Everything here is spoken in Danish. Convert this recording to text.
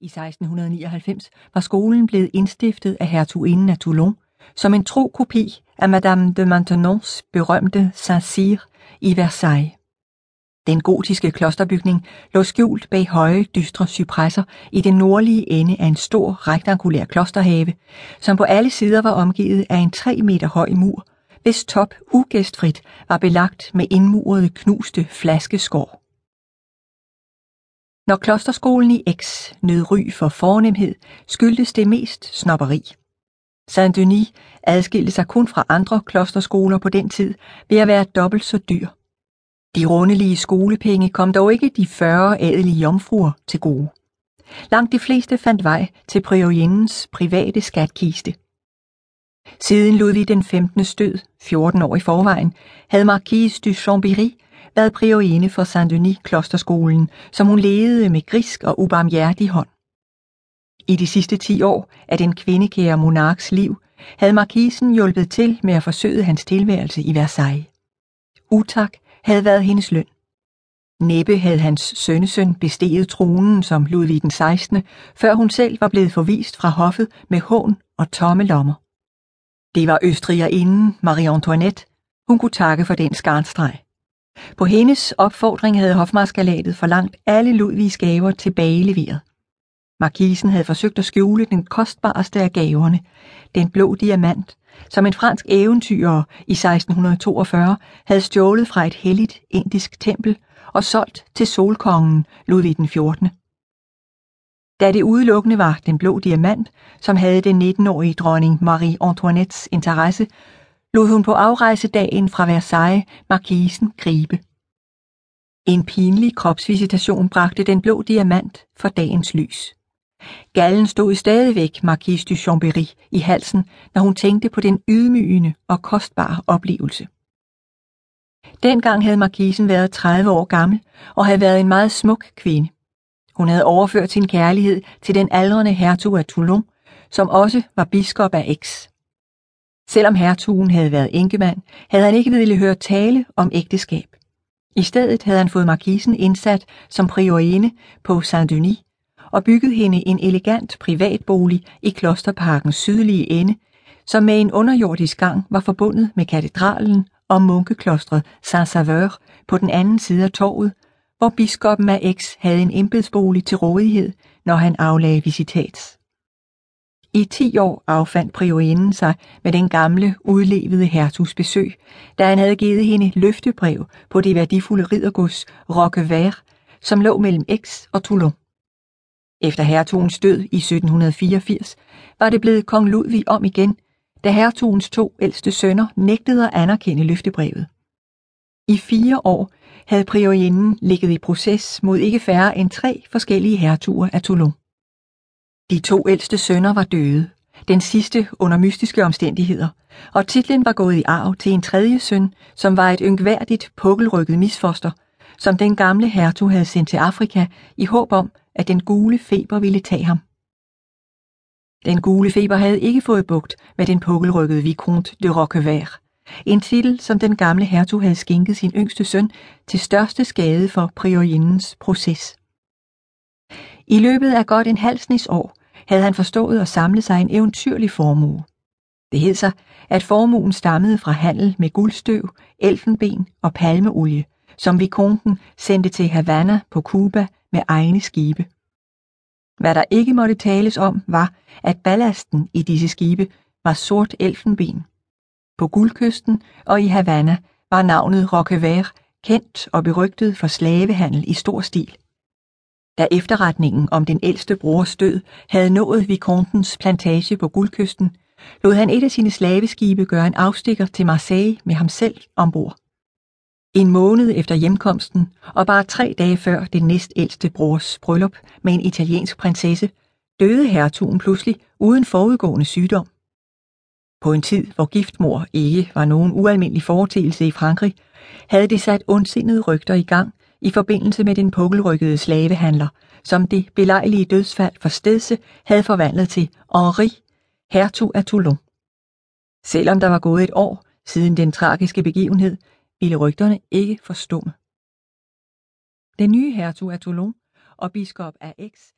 I 1699 var skolen blevet indstiftet af hertuginden af Toulon som en tro kopi af Madame de Maintenons berømte Saint-Cyr i Versailles. Den gotiske klosterbygning lå skjult bag høje, dystre cypresser i den nordlige ende af en stor, rektangulær klosterhave, som på alle sider var omgivet af en tre meter høj mur, hvis top ugæstfrit var belagt med indmurede, knuste flaskeskår. Når klosterskolen i X nød ry for fornemhed, skyldtes det mest snopperi. Saint-Denis adskilte sig kun fra andre klosterskoler på den tid ved at være dobbelt så dyr. De rundelige skolepenge kom dog ikke de 40 adelige jomfruer til gode. Langt de fleste fandt vej til priorindens private skatkiste. Siden Ludvig den 15. stød, 14 år i forvejen, havde Marquise du Chambéry bad priorinde for Saint-Denis klosterskolen, som hun ledede med grisk og ubarmhjertig hånd. I de sidste 10 år af den kvindekære monarks liv havde markisen hjulpet til med at forsøge hans tilværelse i Versailles. Utak havde været hendes løn. Næppe havde hans sønnesøn besteget tronen som Ludvig den 16., før hun selv var blevet forvist fra hoffet med hån og tomme lommer. Det var østrigerinden Marie Antoinette, hun kunne takke for den skarnstreg. På hendes opfordring havde hofmarskalatet forlangt alle Ludvigs gaver tilbageleveret. Markisen havde forsøgt at skjule den kostbarste af gaverne, den blå diamant, som en fransk eventyrer i 1642 havde stjålet fra et helligt indisk tempel og solgt til solkongen Ludvig den 14. Da det udelukkende var den blå diamant, som havde den 19-årige dronning Marie Antoinettes interesse, lod hun på afrejsedagen fra Versailles markisen gribe. En pinlig kropsvisitation bragte den blå diamant for dagens lys. Gallen stod stadigvæk Marquise du Chambéry i halsen, når hun tænkte på den ydmygende og kostbare oplevelse. Dengang havde markisen været 30 år gammel og havde været en meget smuk kvinde. Hun havde overført sin kærlighed til den aldrende hertug af Toulon, som også var biskop af Aix. Selvom hertugen havde været enkemand, havde han ikke ville høre tale om ægteskab. I stedet havde han fået markisen indsat som priorine på Saint-Denis og bygget hende en elegant privatbolig i klosterparkens sydlige ende, som med en underjordisk gang var forbundet med katedralen og munkeklostret Saint-Sauveur på den anden side af torvet, hvor biskoppen af Aix havde en embedsbolig til rådighed, når han aflagde visitats. I ti år affandt priorinden sig med den gamle, udlevede hertugs besøg, da han havde givet hende løftebrev på det værdifulde riddergods Roquevert, som lå mellem Aix og Toulon. Efter hertugens død i 1784 var det blevet kong Ludvig om igen, da hertugens to ældste sønner nægtede at anerkende løftebrevet. I fire år havde priorinden ligget i proces mod ikke færre end tre forskellige hertuger af Toulon. De to ældste sønner var døde, den sidste under mystiske omstændigheder, og titlen var gået i arv til en tredje søn, som var et yngværdigt, pukkelrykket misfoster, som den gamle hertug havde sendt til Afrika i håb om, at den gule feber ville tage ham. Den gule feber havde ikke fået bugt med den pukkelrykkede Vicomte de Roquevert, en titel, som den gamle hertug havde skænket sin yngste søn til største skade for priorindens proces. I løbet af godt en halv år havde han forstået at samle sig en eventyrlig formue. Det hed sig, at formuen stammede fra handel med guldstøv, elfenben og palmeolie, som Vikonten sendte til Havana på Cuba med egne skibe. Hvad der ikke måtte tales om, var, at ballasten i disse skibe var sort elfenben. På guldkysten og i Havana var navnet Roquevert kendt og berygtet for slavehandel i stor stil. Da efterretningen om den ældste brors død havde nået Vicomtens plantage på guldkysten, lod han et af sine slaveskibe gøre en afstikker til Marseille med ham selv ombord. En måned efter hjemkomsten, og bare tre dage før den næstældste brors bryllup med en italiensk prinsesse, døde hertugen pludselig uden forudgående sygdom. På en tid, hvor giftmor ikke var nogen ualmindelig foreteelse i Frankrig, havde det sat ondsindede rygter i gang i forbindelse med den pukkelrykkede slavehandler, som det belejlige dødsfald for stedse havde forvandlet til Henri, hertug af Toulon. Selvom der var gået et år siden den tragiske begivenhed, ville rygterne ikke forstumme. Den nye hertug af Toulon og biskop af Aix